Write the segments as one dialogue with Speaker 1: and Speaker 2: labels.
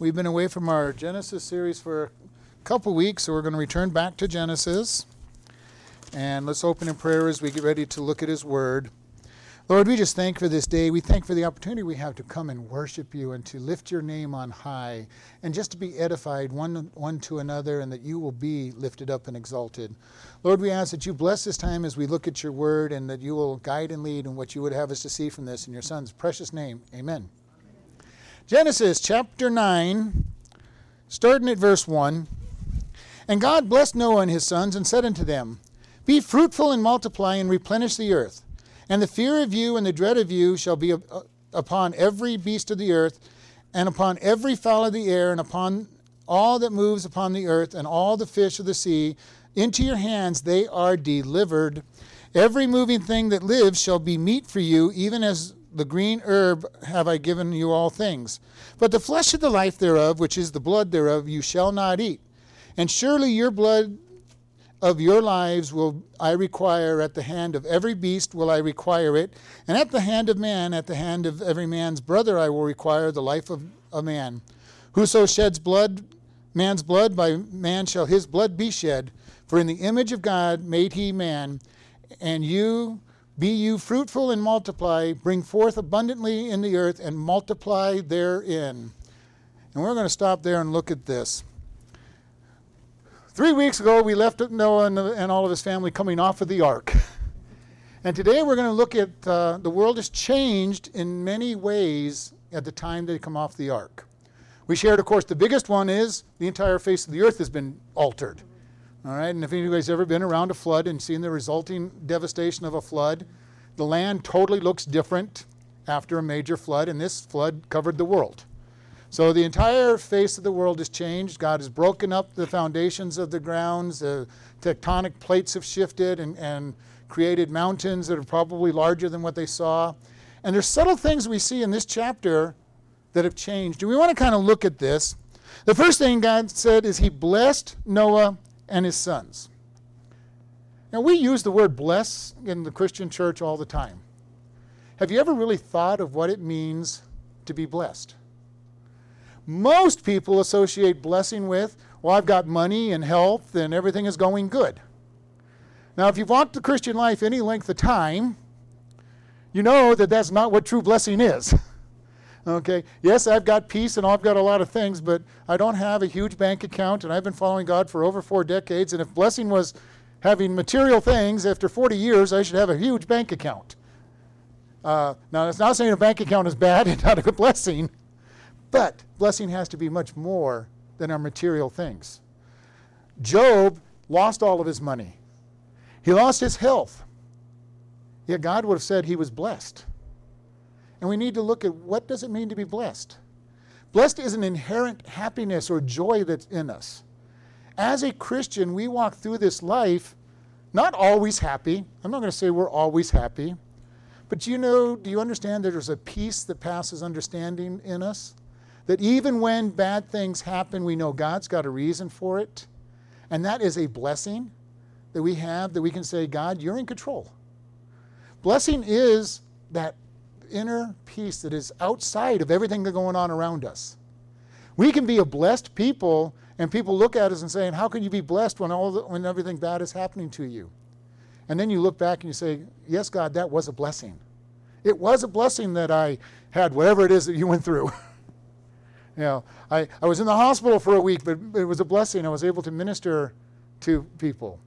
Speaker 1: We've been away from our Genesis series for a couple weeks, so we're going to return back to Genesis. And let's open in prayer as we get ready to look at His Word. Lord, we just thank for this day. We thank for the opportunity we have to come and worship you and to lift your name on high and just to be edified one, one to another and that you will be lifted up and exalted. Lord, we ask that you bless this time as we look at your word and that you will guide and lead in what you would have us to see from this. In your Son's precious name, amen. Genesis chapter 9, starting at verse 1. And God blessed Noah and his sons and said unto them, Be fruitful and multiply and replenish the earth. And the fear of you and the dread of you shall be uh, upon every beast of the earth, and upon every fowl of the air, and upon all that moves upon the earth, and all the fish of the sea. Into your hands they are delivered. Every moving thing that lives shall be meat for you, even as the green herb have I given you all things. But the flesh of the life thereof, which is the blood thereof, you shall not eat. And surely your blood of your lives will I require at the hand of every beast will I require it, and at the hand of man, at the hand of every man's brother I will require the life of a man. Whoso sheds blood, man's blood, by man shall his blood be shed. For in the image of God made he man, and you be you fruitful and multiply, bring forth abundantly in the earth, and multiply therein. And we're going to stop there and look at this. Three weeks ago, we left Noah and, all of his family coming off of the ark. And today we're going to look at uh, the world has changed in many ways at the time they come off the ark. We shared, of course, the biggest one is the entire face of the earth has been altered. All right, and if anybody's ever been around a flood and seen the resulting devastation of a flood, the land totally looks different after a major flood, and this flood covered the world. So the entire face of the world has changed. God has broken up the foundations of the grounds. The tectonic plates have shifted and, and created mountains that are probably larger than what they saw. And there's subtle things we see in this chapter that have changed. Do we want to kind of look at this? The first thing God said is He blessed Noah and his sons. Now, we use the word bless in the Christian church all the time. Have you ever really thought of what it means to be blessed? Most people associate blessing with, well, I've got money and health and everything is going good. Now, if you've walked the Christian life any length of time, you know that that's not what true blessing is. Okay, yes, I've got peace and I've got a lot of things, but I don't have a huge bank account, and I've been following God for over four decades. And if blessing was having material things, after 40 years, I should have a huge bank account. Uh, now, it's not saying a bank account is bad and not a good blessing, but blessing has to be much more than our material things. Job lost all of his money, he lost his health. Yet God would have said he was blessed. And we need to look at what does it mean to be blessed? Blessed is an inherent happiness or joy that's in us. As a Christian, we walk through this life not always happy. I'm not going to say we're always happy. But do you know, do you understand that there's a peace that passes understanding in us? That even when bad things happen, we know God's got a reason for it. And that is a blessing that we have that we can say, God, you're in control. Blessing is that inner peace that is outside of everything that's going on around us. We can be a blessed people, and people look at us and saying, "How can you be blessed when all the, when everything bad is happening to you?" And then you look back and you say, "Yes, God, that was a blessing. It was a blessing that I had whatever it is that you went through." you know, I, I was in the hospital for a week, but it was a blessing. I was able to minister to people.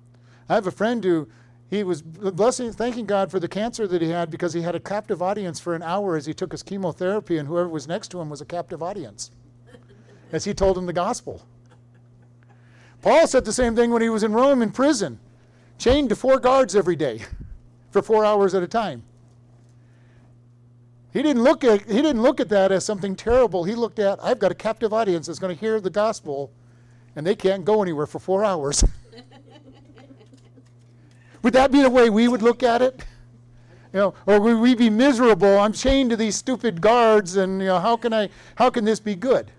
Speaker 1: I have a friend who he was blessing, thanking God for the cancer that he had because he had a captive audience for an hour as he took his chemotherapy, and whoever was next to him was a captive audience as he told him the gospel. Paul said the same thing when he was in Rome in prison, chained to four guards every day for four hours at a time. He didn't look at he didn't look at that as something terrible. He looked at I've got a captive audience that's going to hear the gospel, and they can't go anywhere for four hours. Would that be the way we would look at it? You know, or would we be miserable? I'm chained to these stupid guards, and you know, how can I? How can this be good?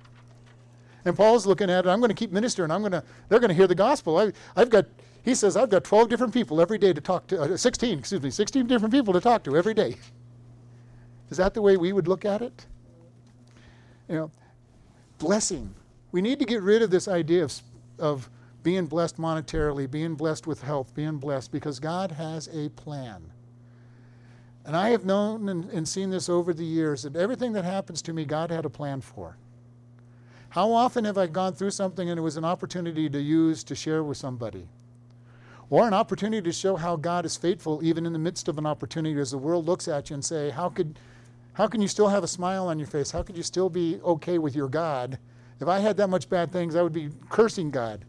Speaker 1: And Paul's looking at it. I'm going to keep ministering. I'm going to. They're going to hear the gospel. I, I've got. He says I've got 12 different people every day to talk to. Uh, 16, excuse me, 16 different people to talk to every day. Is that the way we would look at it? You know, blessing. We need to get rid of this idea of, of being blessed monetarily, being blessed with health, being blessed, because God has a plan. And I have known and, and, seen this over the years that everything that happens to me, God had a plan for. How often have I gone through something and it was an opportunity to use to share with somebody? Or an opportunity to show how God is faithful even in the midst of an opportunity as the world looks at you and say, How could how can you still have a smile on your face? How could you still be okay with your God? If I had that much bad things, I would be cursing God.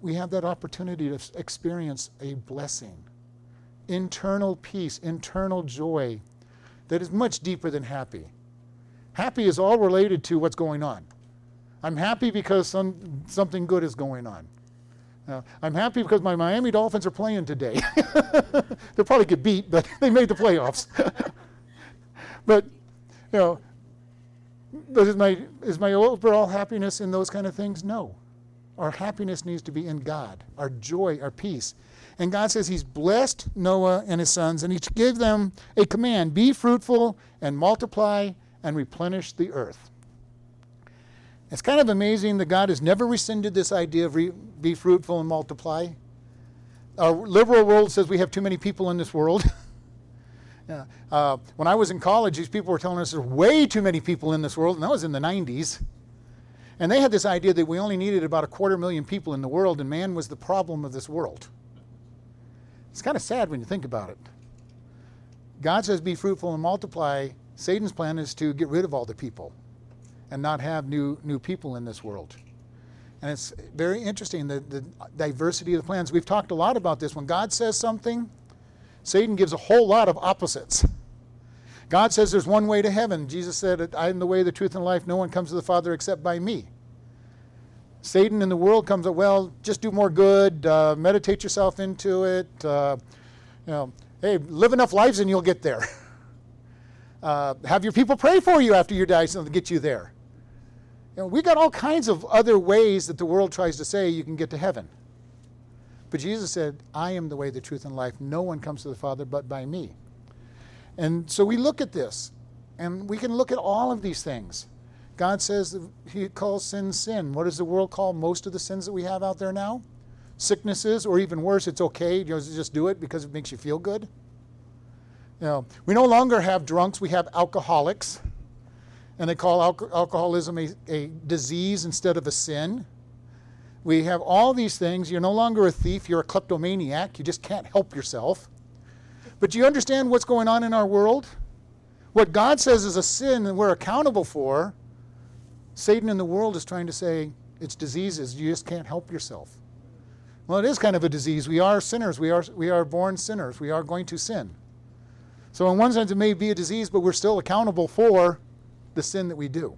Speaker 1: We have that opportunity to experience a blessing, internal peace, internal joy that is much deeper than happy. Happy is all related to what's going on. I'm happy because some, something good is going on. Uh, I'm happy because my Miami Dolphins are playing today. They'll probably get beat, but they made the playoffs. but, you know, but is my, is my overall happiness in those kind of things? No. Our happiness needs to be in God, our joy, our peace. And God says He's blessed Noah and his sons, and He gave them a command be fruitful and multiply and replenish the earth. It's kind of amazing that God has never rescinded this idea of re- be fruitful and multiply. Our liberal world says we have too many people in this world. Yeah. Uh, when I was in college, these people were telling us there's way too many people in this world, and that was in the 90s. And they had this idea that we only needed about a quarter million people in the world, and man was the problem of this world. It's kind of sad when you think about it. God says, Be fruitful and multiply. Satan's plan is to get rid of all the people and not have new, new people in this world. And it's very interesting the, the diversity of the plans. We've talked a lot about this. When God says something, Satan gives a whole lot of opposites. God says there's one way to heaven. Jesus said, I am the way, the truth, and life. No one comes to the Father except by me. Satan in the world comes up, well, just do more good, uh, meditate yourself into it. Uh, you know, hey, live enough lives and you'll get there. Uh, have your people pray for you after you die so to get you there. You know, we got all kinds of other ways that the world tries to say you can get to heaven. But Jesus said, I am the way, the truth, and life. No one comes to the Father but by me. And so we look at this, and we can look at all of these things. God says He calls sin sin. What does the world call most of the sins that we have out there now? Sicknesses, or even worse, it's okay. You know, just do it because it makes you feel good. You know, we no longer have drunks, we have alcoholics. And they call al- alcoholism a, a disease instead of a sin. We have all these things. You're no longer a thief, you're a kleptomaniac. You just can't help yourself. But do you understand what's going on in our world? What God says is a sin and we're accountable for, Satan in the world is trying to say it's diseases. You just can't help yourself. Well, it is kind of a disease. We are sinners. We are, we are born sinners. We are going to sin. So, in one sense, it may be a disease, but we're still accountable for the sin that we do.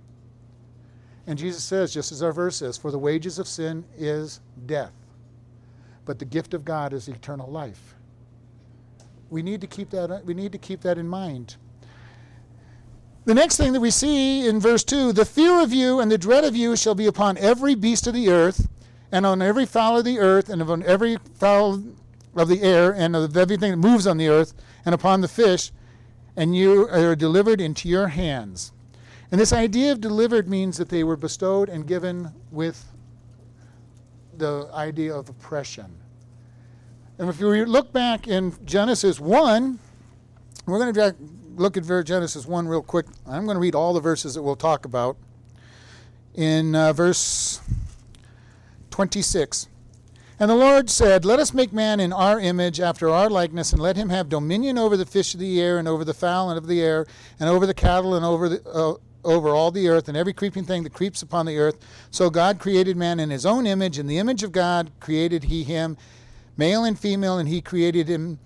Speaker 1: And Jesus says, just as our verse says, for the wages of sin is death, but the gift of God is eternal life. We need to keep that, uh, we need to keep that in mind. The next thing that we see in verse 2 the fear of you and the dread of you shall be upon every beast of the earth, and on every fowl of the earth, and on every fowl of the air, and of everything that moves on the earth, and upon the fish, and you are delivered into your hands. And this idea of delivered means that they were bestowed and given with the idea of oppression. And if you look back in Genesis 1, we're going to look at Genesis 1 real quick. I'm going to read all the verses that we'll talk about. In uh, verse 26, and the Lord said, Let us make man in our image, after our likeness, and let him have dominion over the fish of the air, and over the fowl of the air, and over the cattle, and over the, uh, over all the earth and every creeping thing that creeps upon the earth. So God created man in his own image. In the image of God created he him, male and female, and he created him.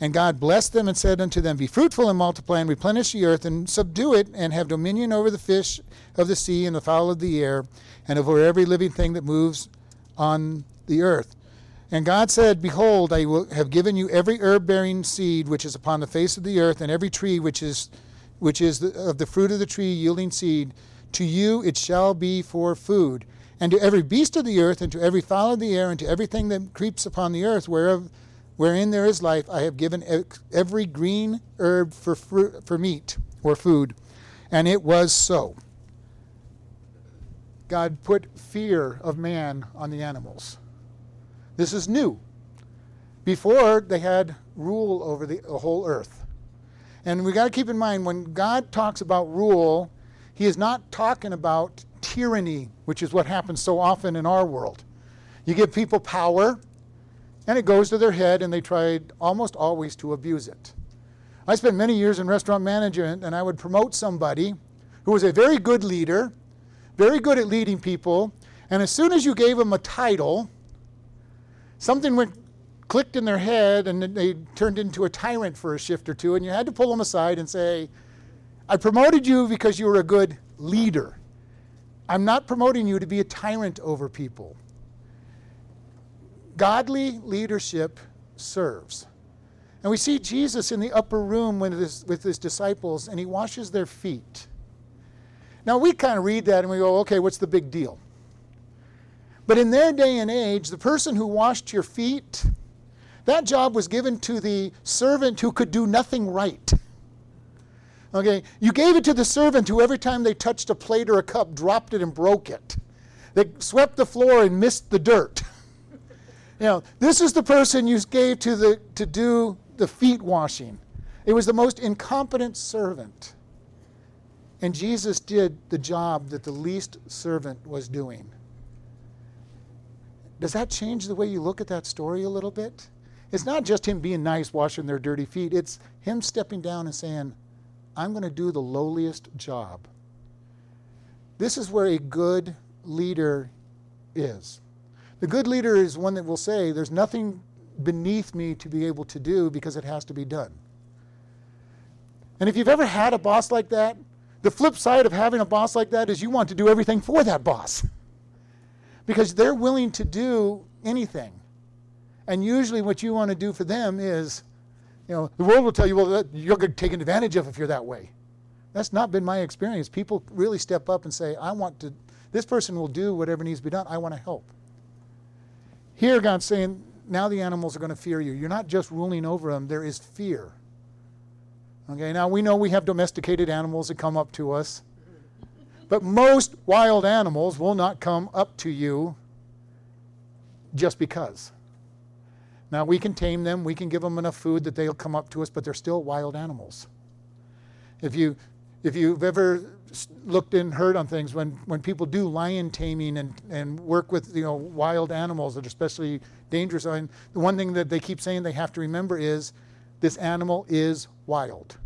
Speaker 1: And God blessed them and said unto them, Be fruitful and multiply and replenish the earth and subdue it and have dominion over the fish of the sea and the fowl of the air and over every living thing that moves on the earth. And God said, Behold, I will have given you every herb bearing seed which is upon the face of the earth, and every tree which is which is the, of the fruit of the tree yielding seed, to you it shall be for food. And to every beast of the earth, and to every fowl of the air, and to everything that creeps upon the earth, whereof, wherein there is life, I have given every green herb for, fruit, for meat or food. And it was so. God put fear of man on the animals. This is new. Before, they had rule over the, the whole earth. And we got to keep in mind when God talks about rule, he is not talking about tyranny, which is what happens so often in our world. You give people power, and it goes to their head, and they try almost always to abuse it. I spent many years in restaurant management, and I would promote somebody who was a very good leader, very good at leading people, and as soon as you gave them a title, something went clicked in their head and they turned into a tyrant for a shift or two, and you had to pull them aside and say, I promoted you because you were a good leader. I'm not promoting you to be a tyrant over people. Godly leadership serves. And we see Jesus in the upper room with his, with his disciples, and he washes their feet. Now, we kind of read that and we go, okay, what's the big deal? But in their day and age, the person who washed your feet, that job was given to the servant who could do nothing right. Okay, you gave it to the servant who every time they touched a plate or a cup dropped it and broke it. They swept the floor and missed the dirt. you know, this is the person you gave to the to do the feet washing. It was the most incompetent servant. And Jesus did the job that the least servant was doing. Does that change the way you look at that story a little bit? It's not just him being nice, washing their dirty feet. It's him stepping down and saying, I'm going to do the lowliest job. This is where a good leader is. The good leader is one that will say, There's nothing beneath me to be able to do because it has to be done. And if you've ever had a boss like that, the flip side of having a boss like that is you want to do everything for that boss because they're willing to do anything. And usually, what you want to do for them is, you know, the world will tell you, well, you're taken advantage of if you're that way. That's not been my experience. People really step up and say, I want to, this person will do whatever needs to be done. I want to help. Here, God's saying, now the animals are going to fear you. You're not just ruling over them, there is fear. Okay, now we know we have domesticated animals that come up to us, but most wild animals will not come up to you just because. Now we can tame them, we can give them enough food that they'll come up to us, but they're still wild animals. If you if you've ever looked and heard on things when, when people do lion taming and, and work with you know wild animals that are especially dangerous, I mean, the one thing that they keep saying they have to remember is this animal is wild.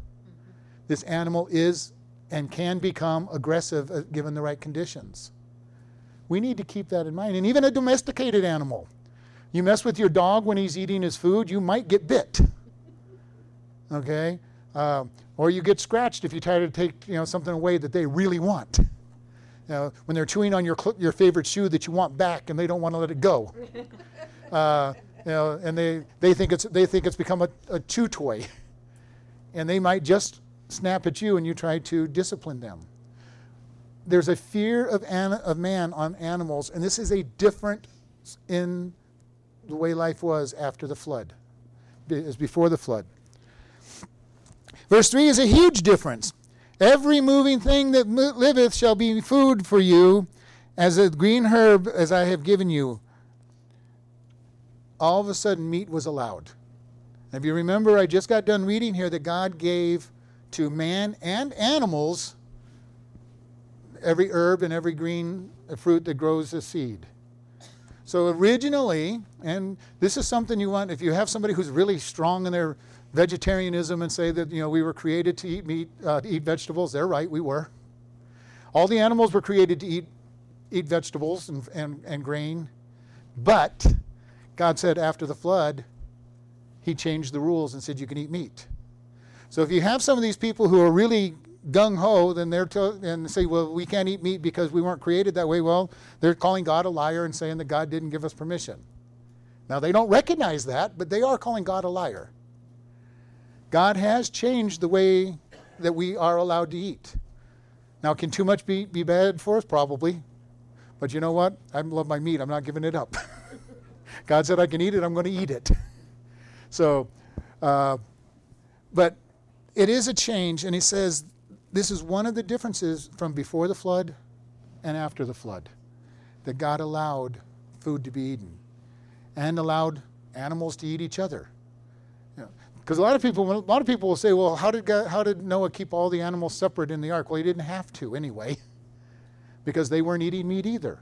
Speaker 1: This animal is and can become aggressive uh, given the right conditions. We need to keep that in mind. And even a domesticated animal. You mess with your dog when he's eating his food, you might get bit. Okay? Uh, or you get scratched if you try to take you know, something away that they really want. You know, when they're chewing on your, your favorite shoe that you want back and they don't want to let it go. Uh, you know, and they, they, think it's, they think it's become a, a chew toy. And they might just snap at you and you try to discipline them. There's a fear of, an, of man on animals, and this is a different in the way life was after the flood, is before the flood. Verse 3 is a huge difference. Every moving thing that liveth shall be food for you, as a green herb as I have given you. All of a sudden, meat was allowed. If you remember, I just got done reading here that God gave to man and animals every herb and every green fruit that grows a seed. So originally, and this is something you want, if you have somebody who's really strong in their vegetarianism and say that, you know, we were created to eat meat, uh, to eat vegetables, they're right, we were. All the animals were created to eat, eat vegetables and, and, and grain. But God said after the flood, he changed the rules and said you can eat meat. So if you have some of these people who are really gung ho, then they're to, and say, well, we can't eat meat because we weren't created that way. Well, they're calling God a liar and saying that God didn't give us permission. Now they don't recognize that, but they are calling God a liar. God has changed the way that we are allowed to eat. Now, can too much be, be bad for us? Probably. But you know what? I love my meat. I'm not giving it up. God said I can eat it. I'm going to eat it. so, uh, but it is a change, and he says this is one of the differences from before the flood and after the flood. That God allowed food to be eaten and allowed animals to eat each other. Because a lot of people, a lot of people will say, "Well, how did God, how did Noah keep all the animals separate in the ark?" Well, he didn't have to anyway, because they weren't eating meat either.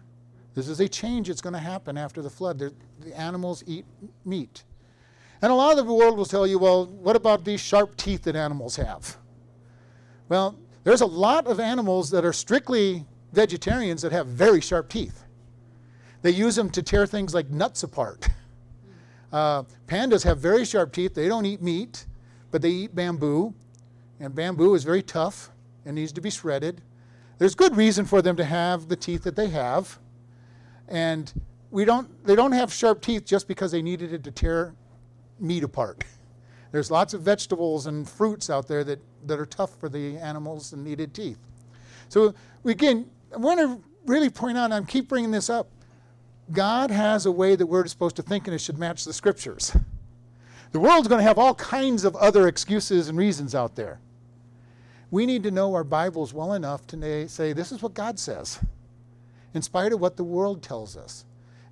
Speaker 1: This is a change that's going to happen after the flood. They're, the animals eat meat, and a lot of the world will tell you, "Well, what about these sharp teeth that animals have?" Well, there's a lot of animals that are strictly vegetarians that have very sharp teeth. They use them to tear things like nuts apart. Uh, pandas have very sharp teeth. They don't eat meat, but they eat bamboo. And bamboo is very tough and needs to be shredded. There's good reason for them to have the teeth that they have. And we don't, they don't have sharp teeth just because they needed it to tear meat apart. There's lots of vegetables and fruits out there that, that are tough for the animals and needed teeth. So, again, I want to really point out, and I keep bringing this up, God has a way that we're supposed to think and it should match the scriptures. The world's going to have all kinds of other excuses and reasons out there. We need to know our Bibles well enough to say, this is what God says, in spite of what the world tells us.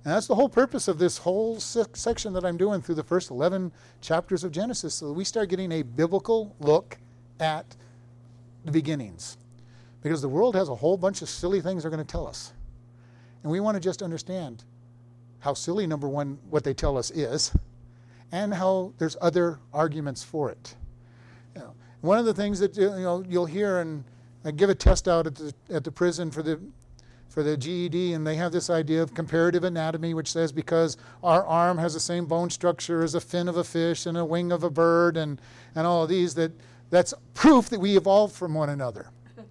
Speaker 1: And that's the whole purpose of this whole section that I'm doing through the first 11 chapters of Genesis, so we start getting a biblical look at the beginnings. Because the world has a whole bunch of silly things they're going to tell us. And we want to just understand how silly, number one, what they tell us is, and how there's other arguments for it. You know, one of the things that you know you'll hear, and I give a test out at the at the prison for the for the GED, and they have this idea of comparative anatomy, which says because our arm has the same bone structure as a fin of a fish and a wing of a bird, and and all of these, that that's proof that we evolved from one another.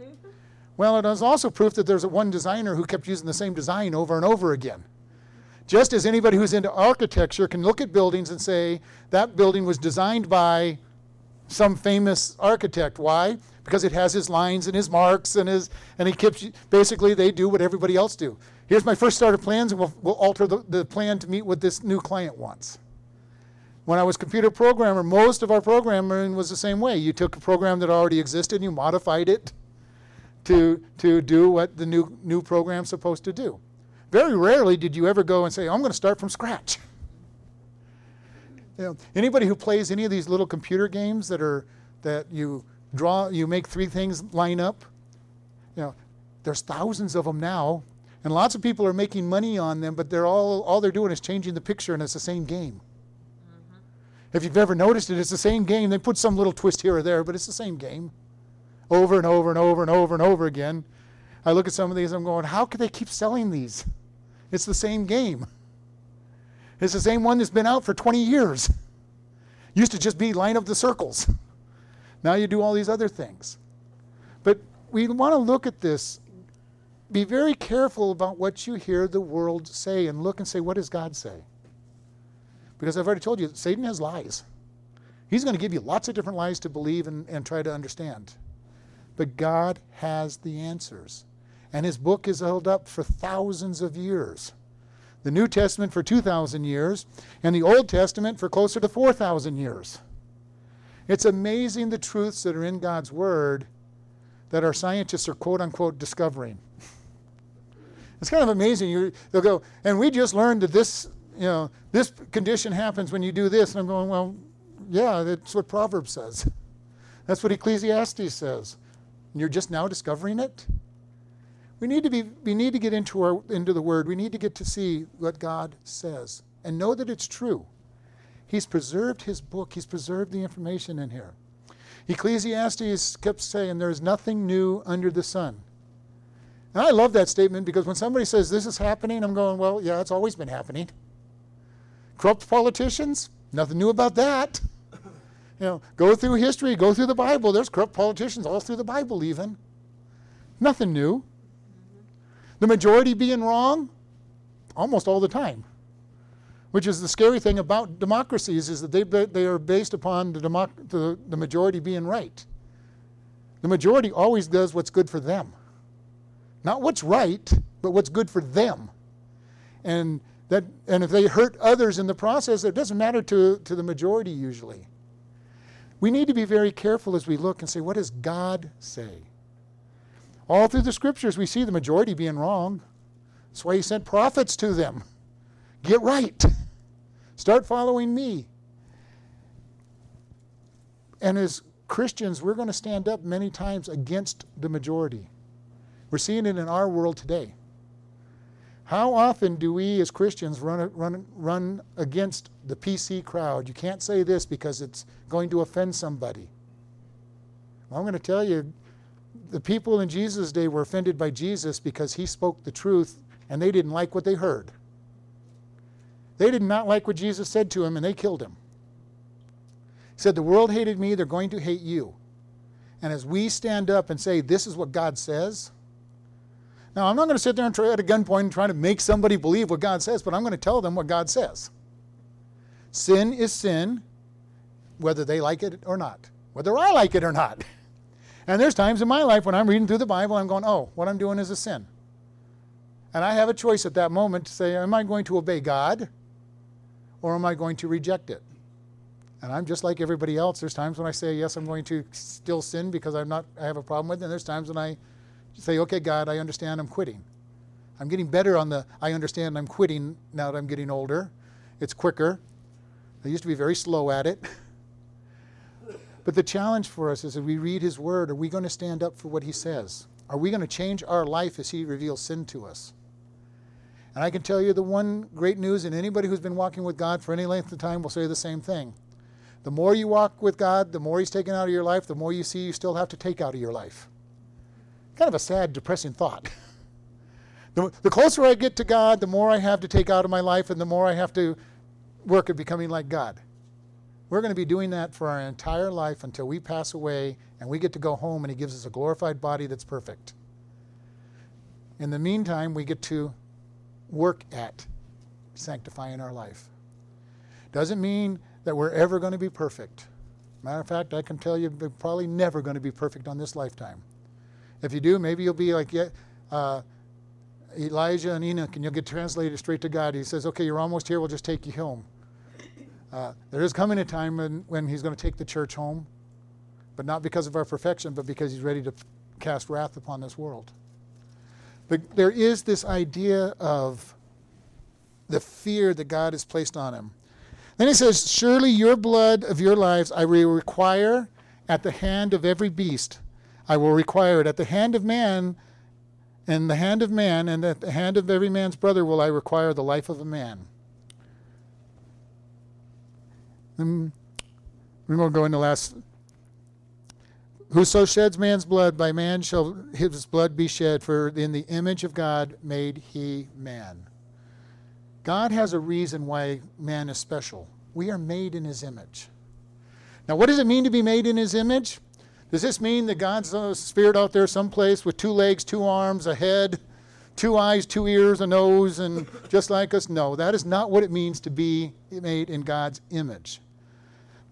Speaker 1: Well, it is also proof that there's a one designer who kept using the same design over and over again. Just as anybody who's into architecture can look at buildings and say, that building was designed by some famous architect. Why? Because it has his lines and his marks and his, and he keeps, basically they do what everybody else do. Here's my first start of plans and we'll, we'll alter the, the plan to meet what this new client wants. When I was computer programmer, most of our programming was the same way. You took a program that already existed and you modified it to, to do what the new, new program's supposed to do. Very rarely did you ever go and say, I'm going to start from scratch. You know, anybody who plays any of these little computer games that are that you draw, you make three things line up. You know, there's thousands of them now, and lots of people are making money on them. But they're all all they're doing is changing the picture, and it's the same game. Mm-hmm. If you've ever noticed it, it's the same game. They put some little twist here or there, but it's the same game over and over and over and over and over again. I look at some of these, I'm going, how could they keep selling these? It's the same game. It's the same one that's been out for 20 years. Used to just be line up the circles. Now you do all these other things. But we want to look at this. Be very careful about what you hear the world say and look and say, what does God say? Because I've already told you, Satan has lies. He's going to give you lots of different lies to believe and, and try to understand. But God has the answers. And his book is held up for thousands of years. The New Testament for 2,000 years, and the Old Testament for closer to 4,000 years. It's amazing the truths that are in God's Word that our scientists are quote unquote discovering. it's kind of amazing. You, they'll go, and we just learned that this, you know, this condition happens when you do this. And I'm going, well, yeah, that's what Proverbs says. That's what Ecclesiastes says and you're just now discovering it? We need to be we need to get into our into the word. We need to get to see what God says and know that it's true. He's preserved his book. He's preserved the information in here. Ecclesiastes kept saying there is nothing new under the sun. And I love that statement because when somebody says this is happening, I'm going, well, yeah, it's always been happening. Corrupt politicians, nothing new about that. You know, go through history, go through the Bible. There's corrupt politicians all through the Bible, even. Nothing new. The majority being wrong, almost all the time. Which is the scary thing about democracies is that they, they are based upon the, democ- the, the majority being right. The majority always does what's good for them. Not what's right, but what's good for them. And that and if they hurt others in the process, it doesn't matter to, to the majority usually. We need to be very careful as we look and say, what does God say? All through the scriptures, we see the majority being wrong. That's why he sent prophets to them. Get right. Start following me. And as Christians, we're going to stand up many times against the majority. We're seeing it in our world today. How often do we as Christians run, run, run against the PC crowd? You can't say this because it's going to offend somebody. Well, I'm going to tell you, the people in Jesus' day were offended by Jesus because he spoke the truth and they didn't like what they heard. They did not like what Jesus said to him and they killed him. He said, The world hated me, they're going to hate you. And as we stand up and say, This is what God says, now, I'm not going to sit there and try at a gunpoint and try to make somebody believe what God says, but I'm going to tell them what God says. Sin is sin, whether they like it or not, whether I like it or not. And there's times in my life when I'm reading through the Bible, I'm going, oh, what I'm doing is a sin. And I have a choice at that moment to say, am I going to obey God or am I going to reject it? And I'm just like everybody else. There's times when I say, yes, I'm going to still sin because I'm not, I have a problem with it. And there's times when I say, okay, God, I understand I'm quitting. I'm getting better on the I understand I'm quitting now that I'm getting older. It's quicker. I used to be very slow at it. but the challenge for us is that we read His Word, are we going to stand up for what He says? Are we going to change our life as He reveals sin to us? And I can tell you the one great news, and anybody who's been walking with God for any length of time will say the same thing. The more you walk with God, the more He's taken out of your life, the more you see you still have to take out of your life kind of a sad, depressing thought. the, the closer I get to God, the more I have to take out of my life and the more I have to work at becoming like God. We're going to be doing that for our entire life until we pass away and we get to go home and He gives us a glorified body that's perfect. In the meantime, we get to work at sanctifying our life. Doesn't mean that we're ever going to be perfect. Matter of fact, I can tell you we're probably never going to be perfect on this lifetime. If you do, maybe you'll be like uh, Elijah and Enoch, and you'll get translated straight to God. He says, Okay, you're almost here, we'll just take you home. Uh, there is coming a time when, when he's going to take the church home, but not because of our perfection, but because he's ready to cast wrath upon this world. But there is this idea of the fear that God has placed on him. Then he says, Surely your blood of your lives I will require at the hand of every beast I will require it. At the hand of man, and the hand of man, and at the hand of every man's brother will I require the life of a man. And we won't go into last. Whoso sheds man's blood, by man shall his blood be shed, for in the image of God made he man. God has a reason why man is special. We are made in his image. Now, what does it mean to be made in his image? Does this mean that God's a spirit out there someplace with two legs, two arms, a head, two eyes, two ears, a nose, and just like us? No, that is not what it means to be made in God's image.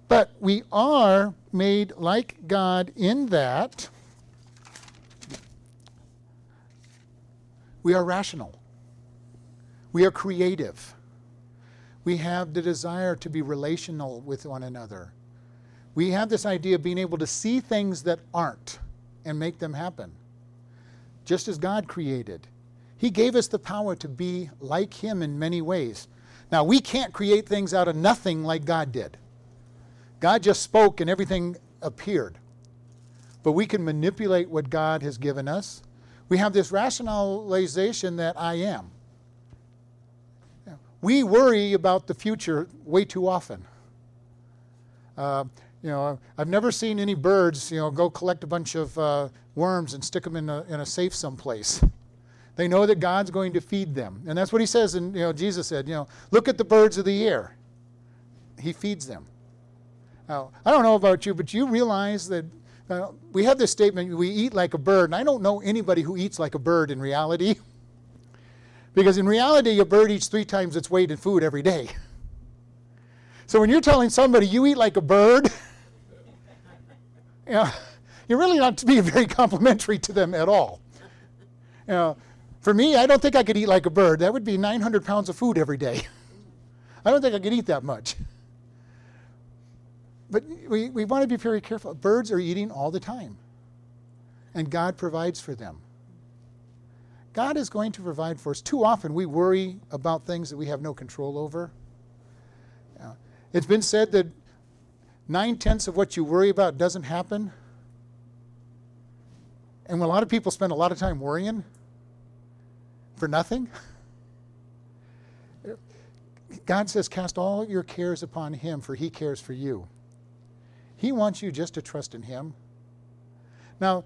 Speaker 1: But we are made like God in that we are rational, we are creative, we have the desire to be relational with one another we have this idea of being able to see things that aren't and make them happen, just as God created. He gave us the power to be like Him in many ways. Now, we can't create things out of nothing like God did. God just spoke and everything appeared. But we can manipulate what God has given us. We have this rationalization that I am. We worry about the future way too often. Uh, you know, I've never seen any birds, you know, go collect a bunch of uh, worms and stick them in a, in a safe someplace. They know that God's going to feed them. And that's what he says, and, you know, Jesus said, you know, look at the birds of the air. He feeds them. Now, I don't know about you, but you realize that uh, we have this statement, we eat like a bird, and I don't know anybody who eats like a bird in reality. because in reality, a bird eats three times its weight in food every day. So when you're telling somebody you eat like a bird, you know, you're really not being very complimentary to them at all. You know, for me, I don't think I could eat like a bird. That would be 900 pounds of food every day. I don't think I could eat that much. But we, we want to be very careful. Birds are eating all the time. and God provides for them. God is going to provide for us. Too often we worry about things that we have no control over. Yeah. It's been said that nine tenths of what you worry about doesn't happen. And when a lot of people spend a lot of time worrying for nothing, God says, Cast all your cares upon Him, for He cares for you. He wants you just to trust in Him. Now,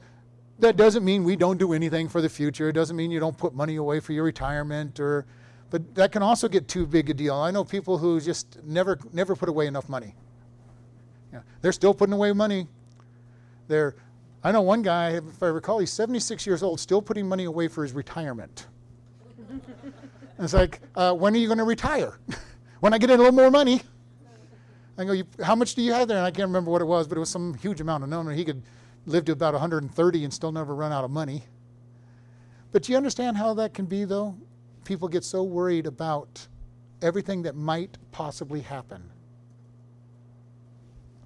Speaker 1: that doesn't mean we don't do anything for the future. It doesn't mean you don't put money away for your retirement or but that can also get too big a deal. I know people who just never never put away enough money. Yeah, they're still putting away money. They're I know one guy, if I recall, he's 76 years old, still putting money away for his retirement. it's like, uh, when are you going to retire? when I get a little more money. I go, how much do you have there? And I can't remember what it was, but it was some huge amount of money. He could live to about 130 and still never run out of money. But do you understand how that can be, though? People get so worried about everything that might possibly happen.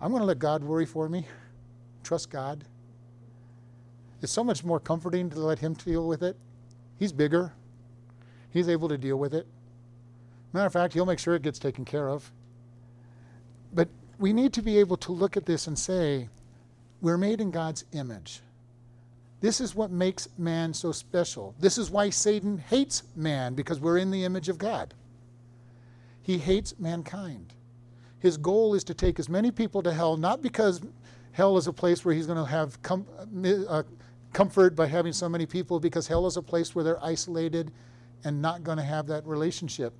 Speaker 1: I'm going to let God worry for me. Trust God. It's so much more comforting to let Him deal with it. He's bigger, He's able to deal with it. Matter of fact, He'll make sure it gets taken care of. We need to be able to look at this and say, we're made in God's image. This is what makes man so special. This is why Satan hates man, because we're in the image of God. He hates mankind. His goal is to take as many people to hell, not because hell is a place where he's going to have com- uh, comfort by having so many people, because hell is a place where they're isolated and not going to have that relationship.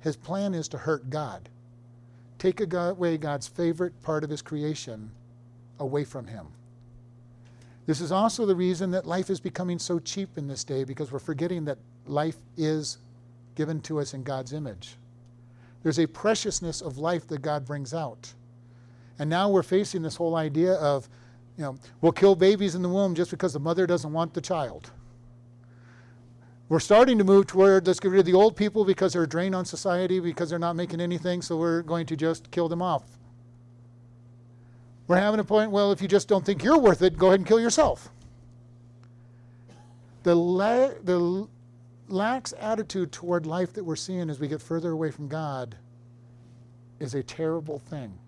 Speaker 1: His plan is to hurt God, take away God's favorite part of his creation away from him. This is also the reason that life is becoming so cheap in this day because we're forgetting that life is given to us in God's image. There's a preciousness of life that God brings out. And now we're facing this whole idea of, you know, we'll kill babies in the womb just because the mother doesn't want the child. We're starting to move toward let's get rid of the old people because they're a drain on society, because they're not making anything, so we're going to just kill them off. We're having a point, well, if you just don't think you're worth it, go ahead and kill yourself. The, la- the lax attitude toward life that we're seeing as we get further away from God is a terrible thing.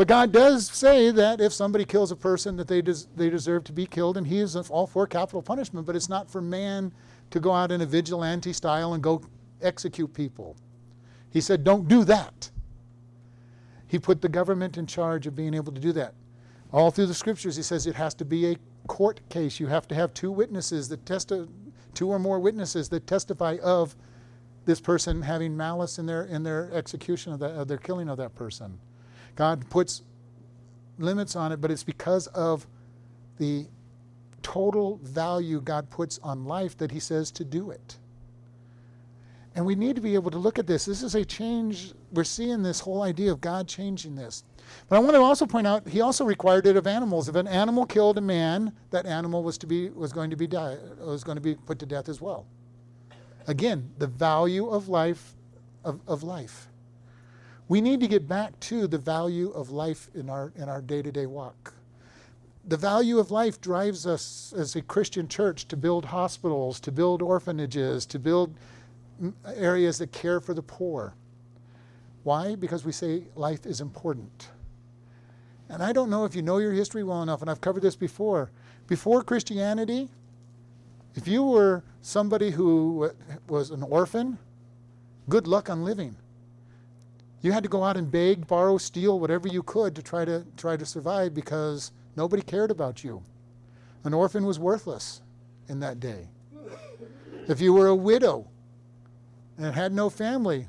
Speaker 1: But God does say that if somebody kills a person, that they, des- they deserve to be killed, and He is all for capital punishment, but it's not for man to go out in a vigilante style and go execute people. He said, don't do that. He put the government in charge of being able to do that. All through the scriptures, he says it has to be a court case. You have to have two witnesses that testi- two or more witnesses that testify of this person having malice in their in their execution of, that, of their killing of that person. God puts limits on it, but it's because of the total value God puts on life that He says to do it. And we need to be able to look at this. This is a change. We're seeing this whole idea of God changing this. But I want to also point out he also required it of animals. If an animal killed a man, that animal was to be was going to be die, was going to be put to death as well. Again, the value of life of, of life. We need to get back to the value of life in our in our day-to-day walk. The value of life drives us as a Christian church to build hospitals, to build orphanages, to build areas that care for the poor. Why? Because we say life is important. And I don't know if you know your history well enough, and I've covered this before. Before Christianity, if you were somebody who was an orphan, good luck on living. You had to go out and beg, borrow, steal whatever you could to try to try to survive because nobody cared about you. An orphan was worthless in that day. If you were a widow, and had no family,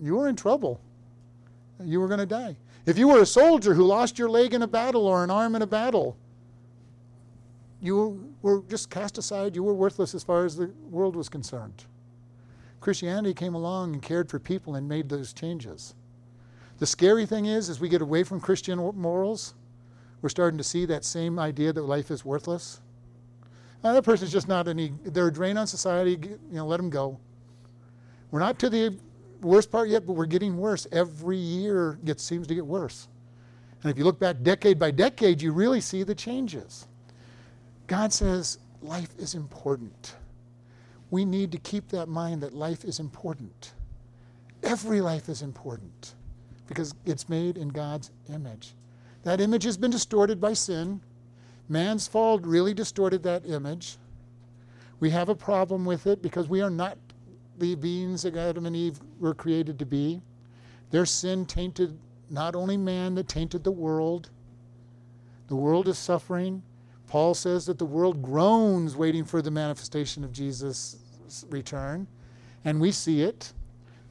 Speaker 1: you were in trouble. You were going to die. If you were a soldier who lost your leg in a battle or an arm in a battle, you were just cast aside. You were worthless as far as the world was concerned. Christianity came along and cared for people and made those changes. The scary thing is, as we get away from Christian morals, we're starting to see that same idea that life is worthless. Now, that person's just not any, they're a drain on society, you know, let them go. We're not to the worst part yet, but we're getting worse. Every year it seems to get worse. And if you look back decade by decade, you really see the changes. God says life is important. We need to keep that mind that life is important. Every life is important because it's made in God's image. That image has been distorted by sin. Man's fall really distorted that image. We have a problem with it because we are not the beings that Adam and Eve were created to be. Their sin tainted not only man, that tainted the world. The world is suffering. Paul says that the world groans waiting for the manifestation of Jesus' return. And we see it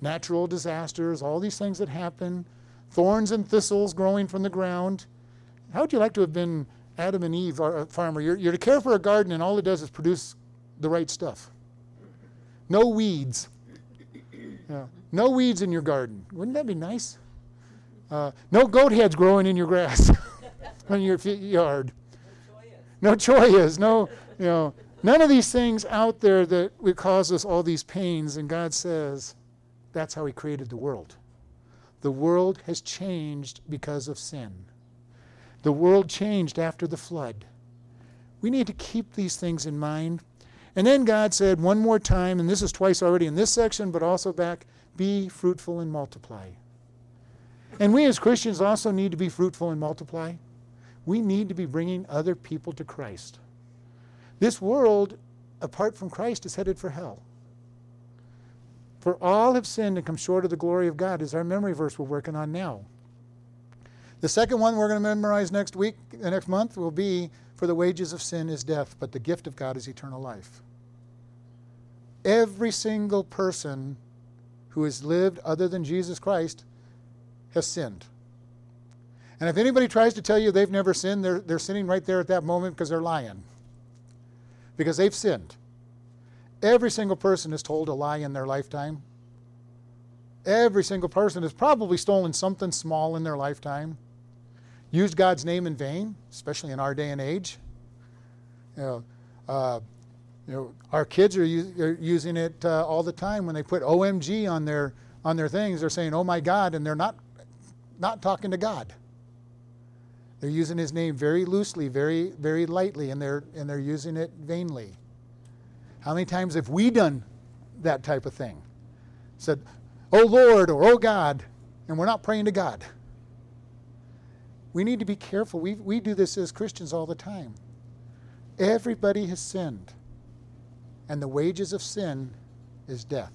Speaker 1: natural disasters, all these things that happen, thorns and thistles growing from the ground. How would you like to have been Adam and Eve, a farmer? You're, you're to care for a garden, and all it does is produce the right stuff. No weeds. Yeah. No weeds in your garden. Wouldn't that be nice? Uh, no goat heads growing in your grass, in your yard. No chollas. No, you know, none of these things out there that would cause us all these pains. And God says, that's how He created the world. The world has changed because of sin. The world changed after the flood. We need to keep these things in mind. And then God said one more time, and this is twice already in this section, but also back be fruitful and multiply. And we as Christians also need to be fruitful and multiply. We need to be bringing other people to Christ. This world, apart from Christ, is headed for hell. For all have sinned and come short of the glory of God is our memory verse we're working on now. The second one we're going to memorize next week, the next month, will be For the wages of sin is death, but the gift of God is eternal life. Every single person who has lived other than Jesus Christ has sinned. And if anybody tries to tell you they've never sinned, they're, they're sinning right there at that moment because they're lying. Because they've sinned. Every single person has told a lie in their lifetime. Every single person has probably stolen something small in their lifetime, used God's name in vain, especially in our day and age. You know, uh, you know our kids are, are using it uh, all the time when they put OMG on their on their things. They're saying, "Oh my God," and they're not not talking to God. They're using His name very loosely, very very lightly, and they're and they're using it vainly. How many times have we done that type of thing? Said, Oh Lord, or Oh God, and we're not praying to God. We need to be careful. We, we do this as Christians all the time. Everybody has sinned, and the wages of sin is death.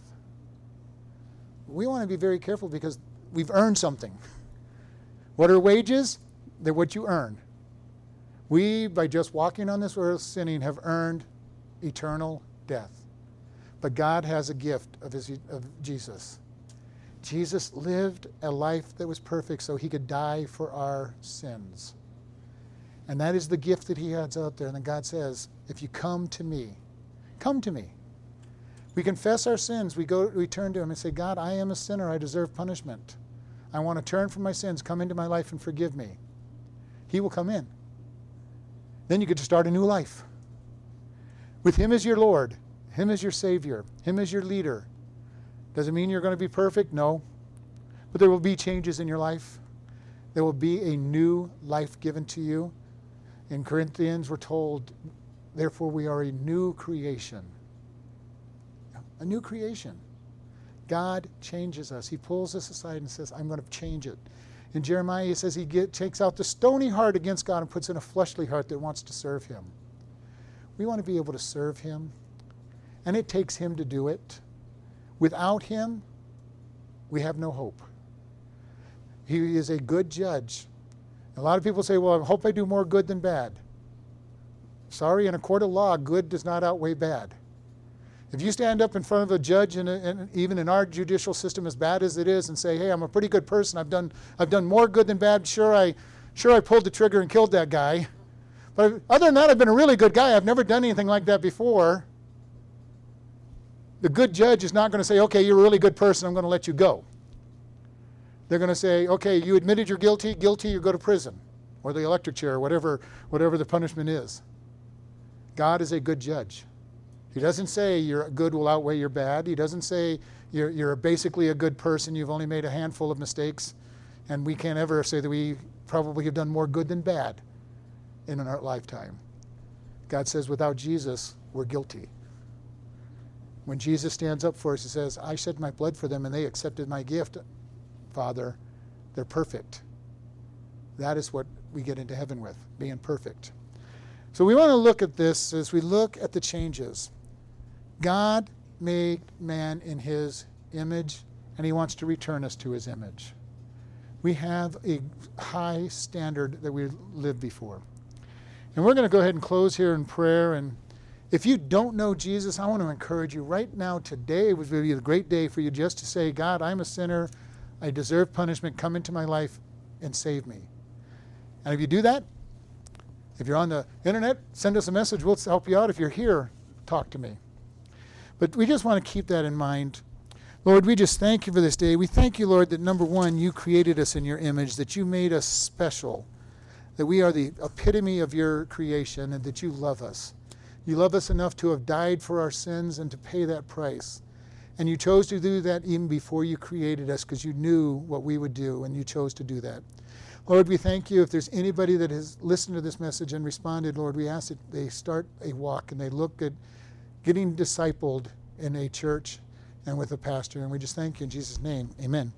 Speaker 1: We want to be very careful because we've earned something. What are wages? They're what you earn. We, by just walking on this earth sinning, have earned eternal death. But God has a gift of, his, of Jesus. Jesus lived a life that was perfect so he could die for our sins. And that is the gift that he has out there. And then God says, if you come to me, come to me. We confess our sins. We go we turn to him and say, God, I am a sinner. I deserve punishment. I want to turn from my sins. Come into my life and forgive me. He will come in. Then you get to start a new life. With Him as your Lord, Him as your Savior, Him as your leader. Does it mean you're going to be perfect? No. But there will be changes in your life. There will be a new life given to you. In Corinthians, we're told, therefore, we are a new creation. A new creation. God changes us. He pulls us aside and says, I'm going to change it. In Jeremiah, he says he get, takes out the stony heart against God and puts in a fleshly heart that wants to serve him. We want to be able to serve Him, and it takes Him to do it. Without Him, we have no hope. He is a good judge. A lot of people say, well, I hope I do more good than bad. Sorry, in a court of law, good does not outweigh bad. If you stand up in front of a judge, and, even in our judicial system, as bad as it is, and say, "Hey, I'm a pretty good person. I've done, I've done more good than bad. Sure, I, sure, I pulled the trigger and killed that guy. But other than that, I've been a really good guy. I've never done anything like that before. The good judge is not going to say, okay, you're a really good person, I'm going to let you go. They're going to say, okay, you admitted you're guilty, guilty, you go to prison or the electric chair, or whatever, whatever the punishment is. God is a good judge. He doesn't say your good will outweigh your bad. He doesn't say you're, you're basically a good person, you've only made a handful of mistakes, and we can't ever say that we probably have done more good than bad in our lifetime. God says, without Jesus, we're guilty. When Jesus stands up for us, he says, I shed my blood for them and they accepted my gift. Father, they're perfect. That is what we get into heaven with, being perfect. So we want to look at this as we look at the changes. God made man in his image, and he wants to return us to his image. We have a high standard that we live before. And we're going to go ahead and close here in prayer. And if you don't know Jesus, I want to encourage you right now, today would be a great day for you just to say, God, I'm a sinner. I deserve punishment. Come into my life and save me. And if you do that, if you're on the internet, send us a message. We'll help you out. If you're here, talk to me. But we just want to keep that in mind. Lord, we just thank you for this day. We thank you, Lord, that number one, you created us in your image, that you made us special, that we are the epitome of your creation, and that you love us. You love us enough to have died for our sins and to pay that price. And you chose to do that even before you created us because you knew what we would do, and you chose to do that. Lord, we thank you. If there's anybody that has listened to this message and responded, Lord, we ask that they start a walk and they look at getting discipled in a church and with a pastor. And we just thank you in Jesus' name. Amen.